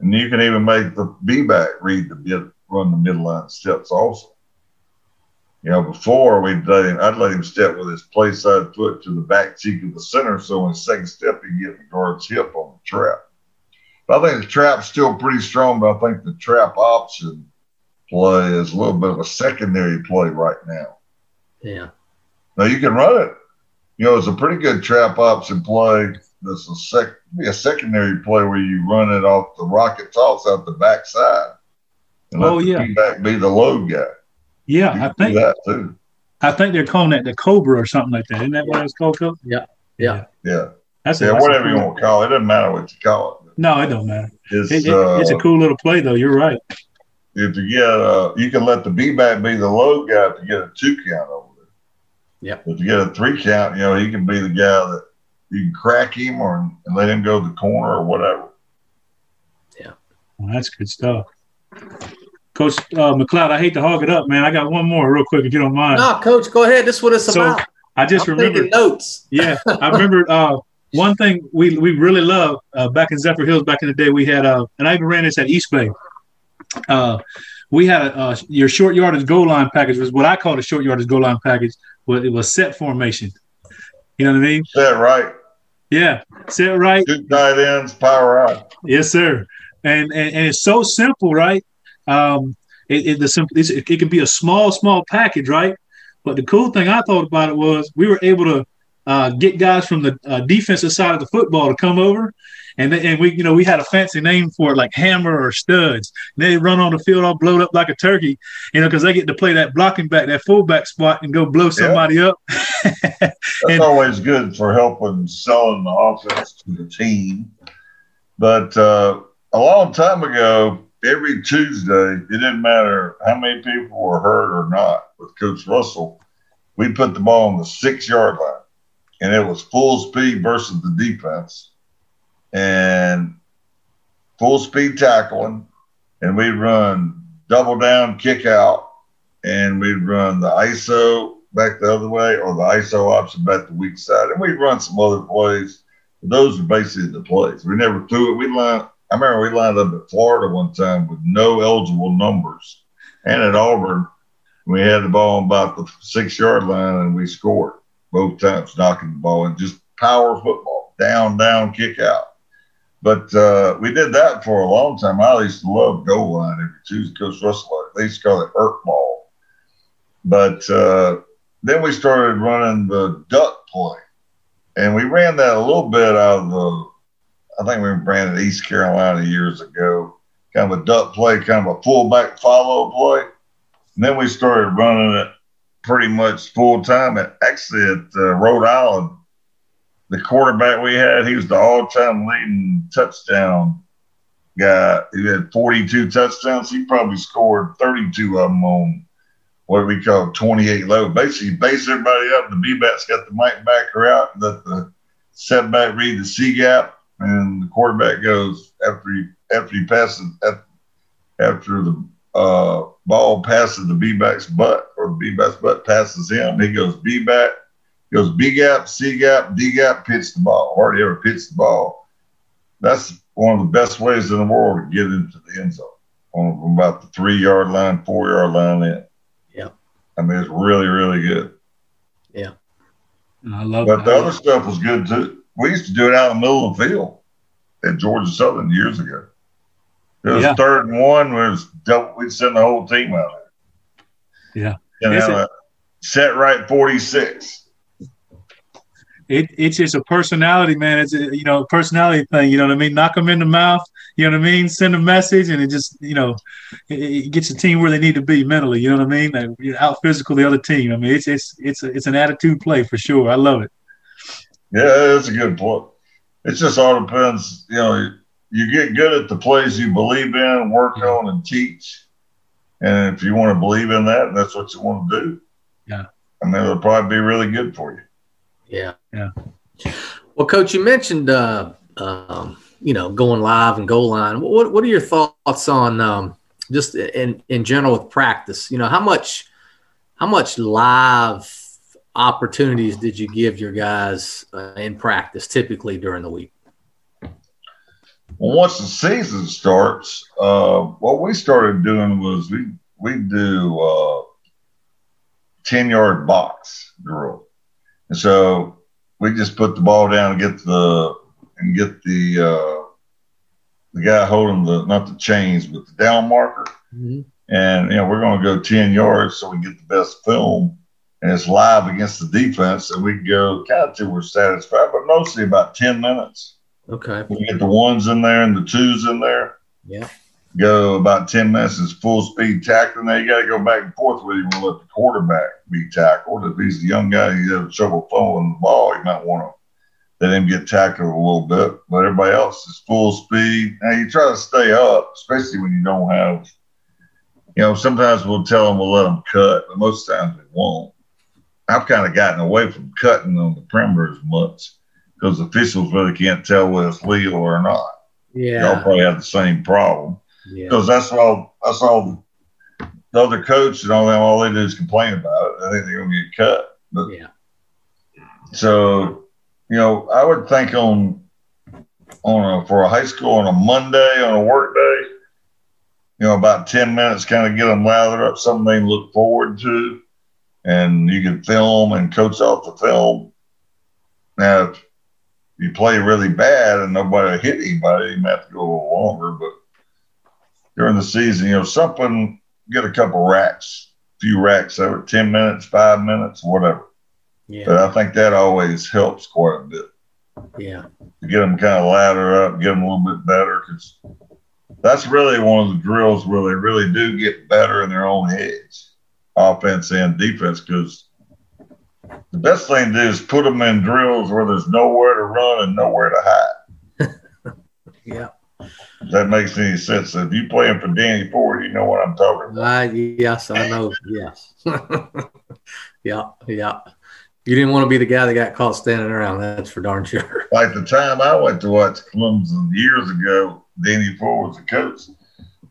And you can even make the B back read the mid, run the midline steps also. You know, before we'd let him, I'd let him step with his play side foot to the back cheek of the center, so in second step he get the guard's hip on the trap. But I think the trap's still pretty strong, but I think the trap option play is a little bit of a secondary play right now. Yeah. Now you can run it. You know, it's a pretty good trap option play. That's a sec be a secondary play where you run it off the rocket toss out the backside. And let oh the yeah. Back be the load guy. Yeah, I think that too. I think they're calling that the Cobra or something like that. Isn't that what it's called? Coach? Yeah. Yeah. Yeah. That's yeah, whatever you want to call it. It doesn't matter what you call it. No, it don't matter. It's, it, it, uh, it's a cool little play though. You're right. If you get, uh, you can let the B back be the low guy to get a two count over there. Yeah. If you get a three count, you know he can be the guy that you can crack him or and let him go to the corner or whatever. Yeah. Well, that's good stuff. Coach uh, McLeod, I hate to hog it up, man. I got one more real quick if you don't mind. No, Coach, go ahead. This is what it's So, about. I just I'm remember taking notes. yeah, I remember uh, one thing we we really loved uh, back in Zephyrhills back in the day. We had uh, and I even ran this at East Bay. Uh, we had a, uh, your short yardage goal line package was what I call the short yardage goal line package. Well, it was set formation. You know what I mean? Set right? Yeah, set right. Two tight ends, power out. Yes, sir. And and, and it's so simple, right? Um, it, it the simple it, it can be a small small package, right? But the cool thing I thought about it was we were able to uh, get guys from the uh, defensive side of the football to come over, and they, and we you know we had a fancy name for it like hammer or studs. And they run on the field all blowed up like a turkey, you know, because they get to play that blocking back, that fullback spot, and go blow somebody up. *laughs* That's And- always good for helping selling the offense to the team. But uh, a long time ago, every Tuesday, it didn't matter how many people were hurt or not with Coach Russell, we put the ball on the six yard line. And it was full speed versus the defense and full speed tackling. And we'd run double down, kick out, and we'd run the ISO back the other way or the ISO option back the weak side. And we'd run some other plays. Those were basically the plays. We never threw it. We lined, I remember we lined up at Florida one time with no eligible numbers. And at Auburn, we had the ball about the six yard line and we scored both times, knocking the ball and just power football, down, down, kick out. But uh, we did that for a long time. I used to love goal line every Tuesday. Coach Russell, they used to call it Erk ball. But uh, then we started running the duck play. And we ran that a little bit out of the, I think we ran it East Carolina years ago, kind of a duck play, kind of a fullback follow play. And then we started running it pretty much full time. At, actually, at uh, Rhode Island, the quarterback we had, he was the all time leading touchdown guy. He had 42 touchdowns. He probably scored 32 of them on what we call 28 low. Basically, base everybody up. The B backs got the mic backer out, let the setback read the C gap, and the quarterback goes after he after he passes after the uh, ball passes the B back's butt or the B back's butt passes him. He goes B back, goes B gap, C gap, D gap, pitch the ball. Hardly ever pitch the ball. That's one of the best ways in the world to get into the end zone on about the three yard line, four yard line in. Yeah. I mean, it's really, really good. And I love But that. the other stuff was good too. We used to do it out in the middle of the field at Georgia Southern years ago. It was Yeah. third and one. We was double, we'd send the whole team out there. Yeah. Know, it- uh, set right 46. it, it's just a personality, man. It's a, you know a personality thing. You know what I mean? Knock them in the mouth. You know what I mean? Send a message, and it just you know it, it gets the team where they need to be mentally. You know what I mean? Like, you out physical the other team. I mean, it's it's it's a, it's an attitude play for sure. I love it. Yeah, it's a good point. It just all depends. You know, you get good at the plays you believe in, work on, and teach. And if you want to believe in that, that's what you want to do. Yeah. And mean, it'll probably be really good for you. Yeah. Yeah. Well, Coach, you mentioned uh, um, you know going live and goal line. What what are your thoughts on um, just in in general with practice? You know, how much how much live opportunities did you give your guys uh, in practice typically during the week? Well, once the season starts, uh, what we started doing was we we do uh, ten yard box drill, and so we just put the ball down and get the and get the uh, the guy holding the not the chains but the down marker, mm-hmm. and you know we're going to go ten yards so we get the best film, and it's live against the defense, and we go kind of till we're satisfied, but mostly about ten minutes Okay. We get the ones in there and the twos in there. Yeah. Go about 10 minutes is full speed tackling. Now you got to go back and forth with him and let the quarterback be tackled. If he's a young guy, he has trouble throwing the ball, you might want to let him get tackled a little bit. But everybody else is full speed. Now you try to stay up, especially when you don't have, you know, sometimes we'll tell them we'll let them cut, but most times we won't. I've kind of gotten away from cutting on the perimeter as much because officials really can't tell whether it's legal or not. Yeah, y'all probably have the same problem because yeah. that's all. That's all. The other coach and all them, all they do is complain about it. I think they're gonna get cut. But yeah. So, you know, I would think on on a, for a high school on a Monday on a work day, you know, about ten minutes, kind of get them lathered up, something they look forward to, and you can film and coach off the film. Now, if you play really bad and nobody hit anybody, you might have to go a little longer. But during the season, you know, something, get a couple racks, a few racks over 10 minutes, five minutes, whatever. Yeah. But I think that always helps quite a bit. Yeah. To get them kind of ladder up, get them a little bit better because that's really one of the drills where they really do get better in their own heads, offense and defense, because the best thing to do is put them in drills where there's nowhere to run and nowhere to hide. *laughs* yeah. If that makes any sense. If you playing for Danny Ford, you know what I'm talking about. Uh, yes, I know. yes. *laughs* yeah, yeah. You didn't want to be the guy that got caught standing around. That's for darn sure. *laughs* Like the time I went to watch Clemson years ago, Danny Ford was the coach.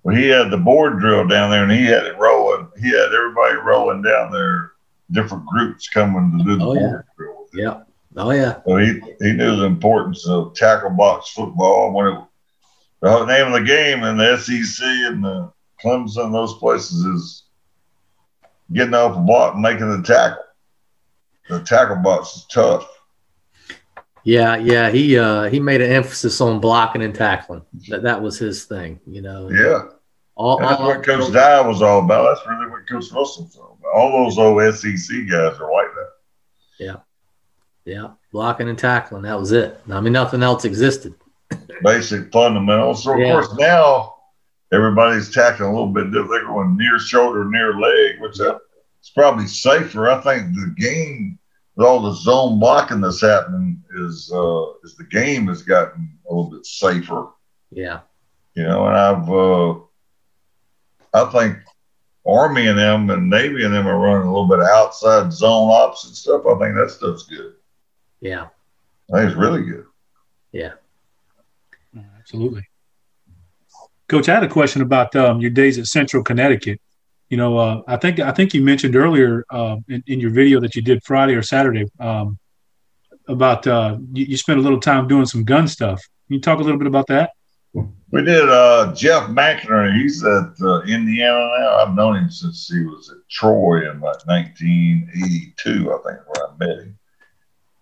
Well, he had the board drill down there, and he had it rolling. He had everybody rolling down there different groups coming to do the oh, yeah. drill. Yeah. Oh yeah. So he, he knew the importance of tackle box football. When it, the name of the game in the SEC and the Clemson, those places is getting off the block and making the tackle. The tackle box is tough. Yeah, yeah. He uh he made an emphasis on blocking and tackling. That that was his thing, you know. Yeah. All, that's all, what Coach Dye was all about. That's really what Coach Russell's all about. All those old SEC guys are like that. Yeah. Yeah. Blocking and tackling. That was it. I mean, nothing else existed. Basic fundamentals. So, of yeah. course, now everybody's tackling a little bit different. They're going near shoulder, near leg, which yeah. is probably safer. I think the game, with all the zone blocking that's happening, is uh, is the game has gotten a little bit safer. Yeah. You know, and I've uh, I think Army and them and Navy and them are running a little bit of outside zone ops and stuff. I think that stuff's good. Yeah. I think it's really good. Yeah. Absolutely. Coach, I had a question about um, your days at Central Connecticut. You know, uh, I think I think you mentioned earlier uh, in, in, your video that you did Friday or Saturday um, about uh, you, you spent a little time doing some gun stuff. Can you talk a little bit about that? We did uh, Jeff McInerney. He's at uh, Indiana now. I've known him since he was at Troy in like 1982, I think, where I met him.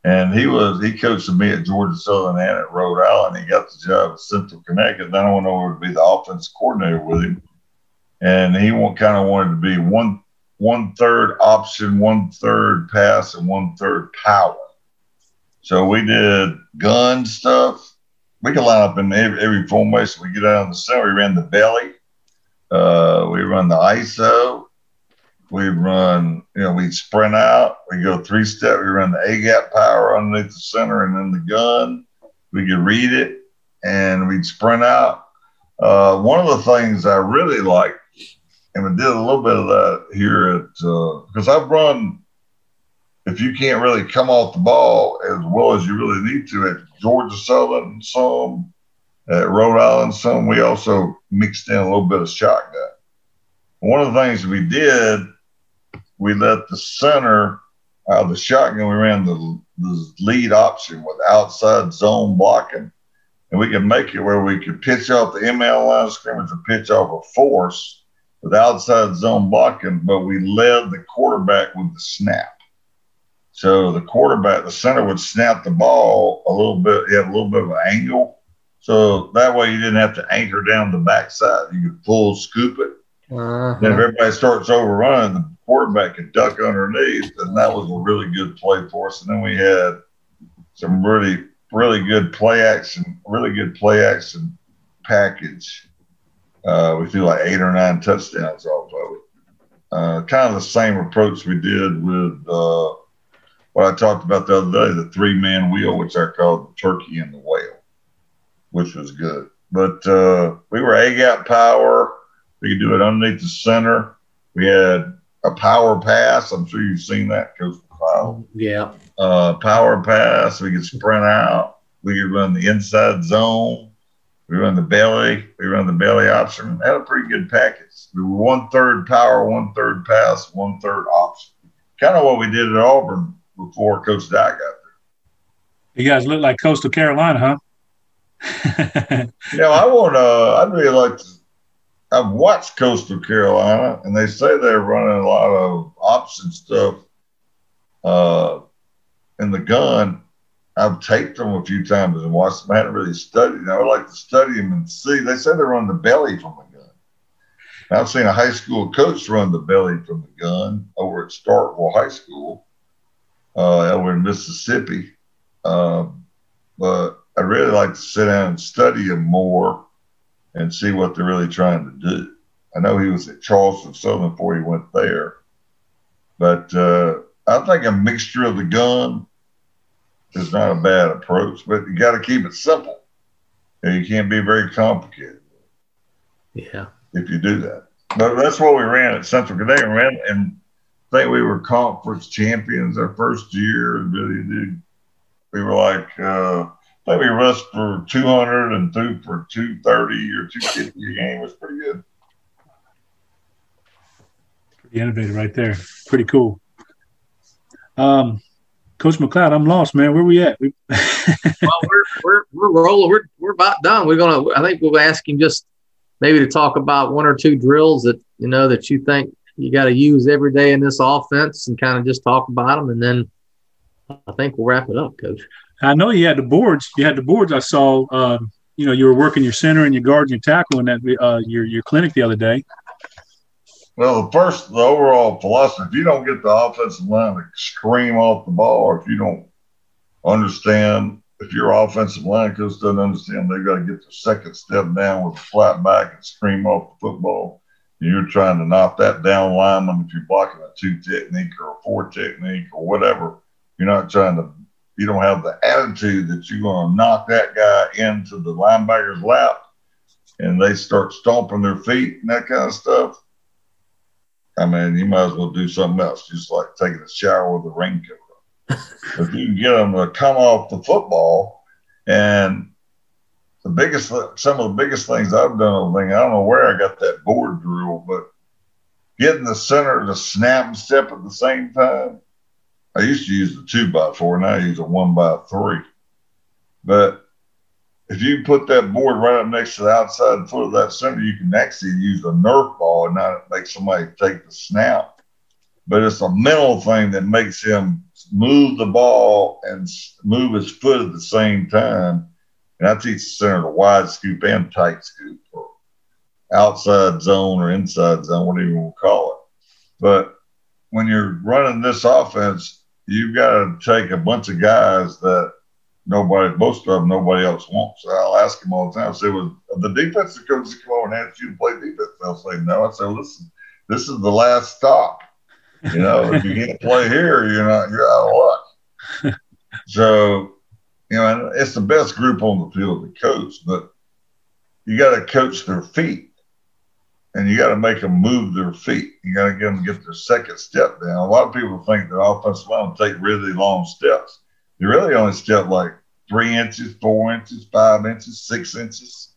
And he was he coached me at Georgia Southern and at Rhode Island. He got the job at Central Connecticut. Then I went over to be the offense coordinator with him, and he kind of wanted to be one one third option, one third pass, and one third power. So we did gun stuff we can line up in every, every formation. We get out in the center. We ran the belly. Uh, we run the ISO. We run, you know, we sprint out. We go three step. We run the A gap power underneath the center and then the gun. We could read it and we'd sprint out. Uh, one of the things I really like, and we did a little bit of that here at, because uh, I've run if you can't really come off the ball as well as you really need to at Georgia Southern, some at Rhode Island, some we also mixed in a little bit of shotgun. One of the things we did, we let the center out of the shotgun, we ran the, the lead option with outside zone blocking. and we could make it where we could pitch off the ML line of scrimmage and pitch off a force with outside zone blocking, but we led the quarterback with the snap. So the quarterback, the center would snap the ball a little bit, you have a little bit of an angle. So that way you didn't have to anchor down the backside. You could pull, scoop it. Uh-huh. Then if everybody starts overrunning, the quarterback could duck underneath, and that was a really good play for us. And then we had some really, really good play action, really good play action package. Uh, we threw like eight or nine touchdowns off of it. Uh, kind of the same approach we did with uh, what I talked about the other day, the three man wheel, which I called the turkey and the whale, which was good. But uh, we were A gap power. We could do it underneath the center. We had a power pass. I'm sure you've seen that, Coach McLeod. Yeah. Uh, power pass. We could sprint out. We could run the inside zone. We run the belly. We run the belly option. Had a pretty good package. We were one third power, one third pass, one third option. Kind of what we did at Auburn before Coach Dye got there. You guys look like Coastal Carolina, huh? *laughs* you know, I want to. I'd really like to. I've watched Coastal Carolina, and they say they're running a lot of option stuff uh, in the gun. I've taped them a few times and watched them. I hadn't really studied. I would like to study them and see. They say they run the belly from the gun. I've seen a high school coach run the belly from the gun over at Starkville High School uh, over in Mississippi. Um, but I'd really like to sit down and study him more and see what they're really trying to do. I know he was at Charleston Southern before he went there, but uh, I think a mixture of the gun is not a bad approach, but you got to keep it simple. You can't be very complicated. Yeah. If you do that. But that's what we ran at Central Connecticut. Ran, and I think we were conference champions our first year. Really did. We were like, uh, I think we rushed for 200 and threw for 230 or 250 a game. It was pretty good. Pretty innovative right there. Pretty cool. Um, Coach McLeod, I'm lost, man. Where we at? We- *laughs* well, we're, we're, we're rolling. We're, we're about done. We're going to, I think we'll ask him just maybe to talk about one or two drills that, you know, that you think you got to use every day in this offense and kind of just talk about them. And then I think we'll wrap it up, coach. I know you had the boards. You had the boards. I saw, um, you know, you were working your center and your guard and your tackle in that, uh, your, your clinic the other day. Well, the first, the overall philosophy, if you don't get the offensive line to scream off the ball, or if you don't understand, if your offensive line coach doesn't understand, they've got to get the second step down with a flat back and scream off the football you're trying to knock that down lineman if you're blocking a two technique or a four technique or whatever. You're not trying to, you don't have the attitude that you're going to knock that guy into the linebacker's lap and they start stomping their feet and that kind of stuff. I mean, you might as well do something else, just like taking a shower with a raincoat if you can get them to come off the football and the biggest, some of the biggest things I've done on thing, I don't know where I got that board drill, but getting the center to snap and step at the same time. I used to use the two by four, now I use a one by three. But if you put that board right up next to the outside foot of that center, you can actually use a Nerf ball and not make somebody take the snap. But it's a mental thing that makes him move the ball and move his foot at the same time and I teach the center the wide scoop and tight scoop or outside zone or inside zone, whatever you want to call it. But when you're running this offense, you've got to take a bunch of guys that nobody, most of them, nobody else wants. So I'll ask them all the time. I say, well, the defensive coaches come over and ask you to play defense. They'll say, no. I say, listen, this is the last stop. You know, if you can't play here, you're not, you're out of luck. *laughs* so you know, and it's the best group on the field to coach, but you got to coach their feet and you got to make them move their feet. You got to get them to get their second step down. A lot of people think that offensive line take really long steps. They really only step like three inches, four inches, five inches, six inches.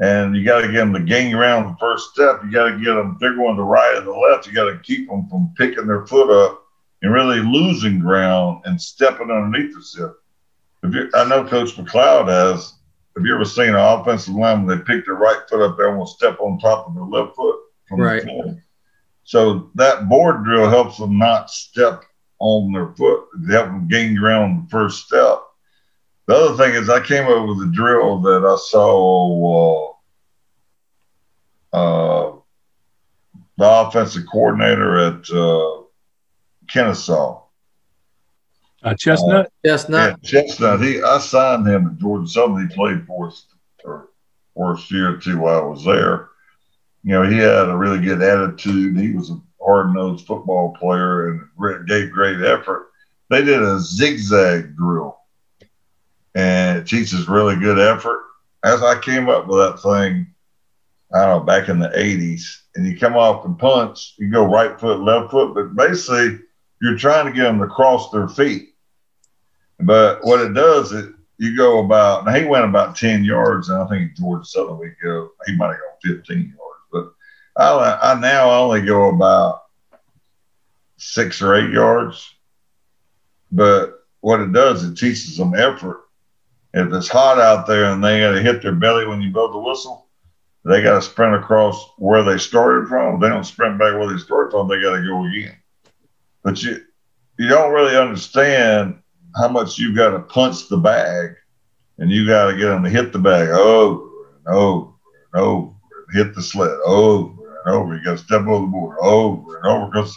And you got to get them to gain around the first step. You got to get them, they're going to the right or the left. You got to keep them from picking their foot up and really losing ground and stepping underneath themselves if you, I know Coach McLeod has, have you ever seen an offensive line when they pick their right foot up, they almost step on top of their left foot from right. the floor. So that board drill helps them not step on their foot, to help them gain ground on the first step. The other thing is, I came up with a drill that I saw uh, uh, the offensive coordinator at uh, Kennesaw. Uh, Chestnut. Uh, Chestnut. Yeah, Chestnut. He, I signed him at Georgia Southern. He played for us for first year or two while I was there. You know, he had a really good attitude. He was a hard nosed football player and gave great effort. They did a zigzag drill, and it teaches really good effort. As I came up with that thing, I don't know, back in the 80s, and you come off and punch, you go right foot, left foot, but basically you're trying to get them to cross their feet. But what it does, it you go about, now he went about 10 yards, and I think Georgia Southern we go, he might have gone 15 yards. But I, I now only go about six or eight yards. But what it does, it teaches them effort. If it's hot out there and they got to hit their belly when you blow the whistle, they got to sprint across where they started from. They don't sprint back where they started from. They got to go again. But you you don't really understand how much you've got to punch the bag, and you got to get them to hit the bag over and over and over, and hit the sled over and over. You got to step over the board over and over because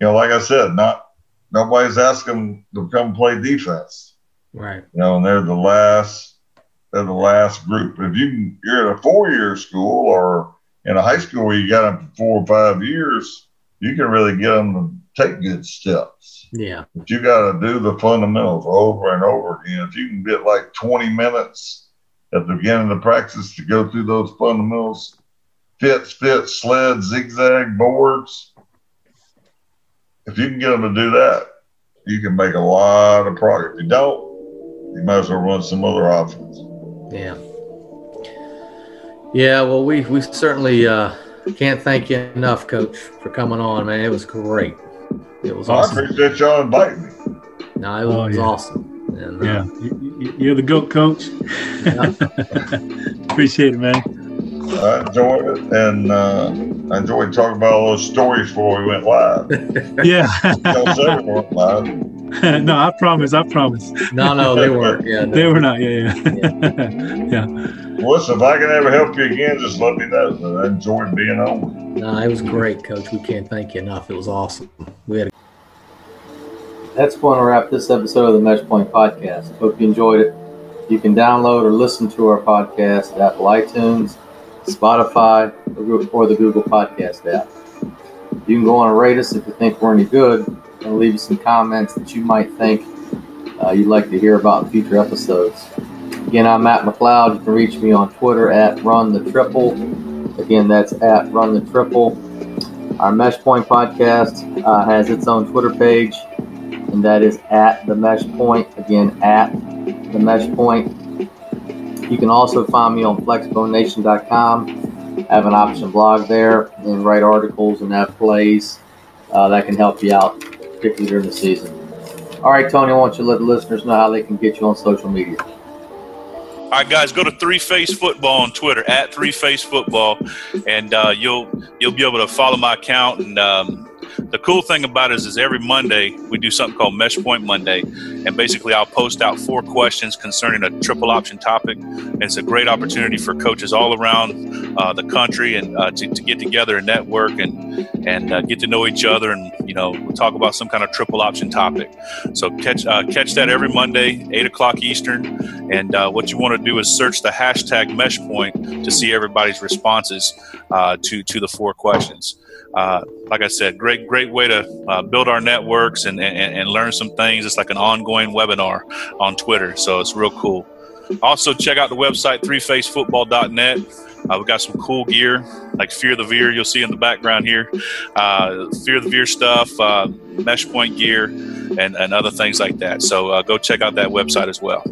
you know, like I said, not nobody's asking them to come play defense. Right. You know, and they're the last they're the last group. If you you're at a four year school or in a high school where you got them for four or five years, you can really get them to take good steps. Yeah. But you got to do the fundamentals over and over again. If you can get like 20 minutes at the beginning of the practice to go through those fundamentals, fits, fits, sled, zigzag, boards, if you can get them to do that, you can make a lot of progress. If you don't, you might as well run some other options. Yeah. Yeah, well, we we certainly uh, can't thank you enough, Coach, for coming on, man. It was great. It was awesome. I appreciate y'all inviting me. No, it was, oh, yeah. awesome. And, uh, yeah, you're the goat, Coach. Yeah. *laughs* appreciate it, man. I enjoyed it, and uh, I enjoyed talking about all those stories before we went live. *laughs* yeah. live. *laughs* no, I promise. I promise. No, no, they weren't. Yeah, no. they were not. Yeah, yeah, yeah. yeah. Well, listen, if I can ever help you again, just let me know. I enjoyed being on. No, it was great, Coach. We can't thank you enough. It was awesome. We had. A- That's going to wrap this episode of the Meshpoint Podcast. Hope you enjoyed it. You can download or listen to our podcast at iTunes Spotify, or the Google Podcast app. You can go on and rate us if you think we're any good, and leave some comments that you might think uh, you'd like to hear about in future episodes. Again, I'm Matt McLeod. You can reach me on Twitter at Run the Triple. Again, that's at Run the Triple. Our Meshpoint podcast uh, has its own Twitter page, and that is at the Mesh Point. Again, at the Meshpoint. You can also find me on flexbonenation.com. I have an option blog there and write articles and have plays uh, that can help you out, particularly during the season. All right, Tony, I want you to let the listeners know how they can get you on social media. All right, guys, go to Three Phase Football on Twitter at Three Phase Football, and uh, you'll you'll be able to follow my account and um, the cool thing about it is, is every Monday we do something called Meshpoint Monday, and basically I'll post out four questions concerning a triple option topic. And it's a great opportunity for coaches all around uh, the country and uh, to, to, get together and network and and uh, get to know each other and you know talk about some kind of triple option topic. So catch uh, catch that every Monday, eight o'clock Eastern. And uh, what you want to do is search the hashtag Meshpoint to see everybody's responses uh, to to the four questions uh, like I said, great, great way to uh, build our networks and, and, and learn some things. It's like an ongoing webinar on Twitter, so it's real cool. Also, check out the website, 3phasefootball.net. Uh, we've got some cool gear, like Fear the Veer, you'll see in the background here. Uh, Fear the Veer stuff, uh, mesh point gear, and, and other things like that. So uh, go check out that website as well.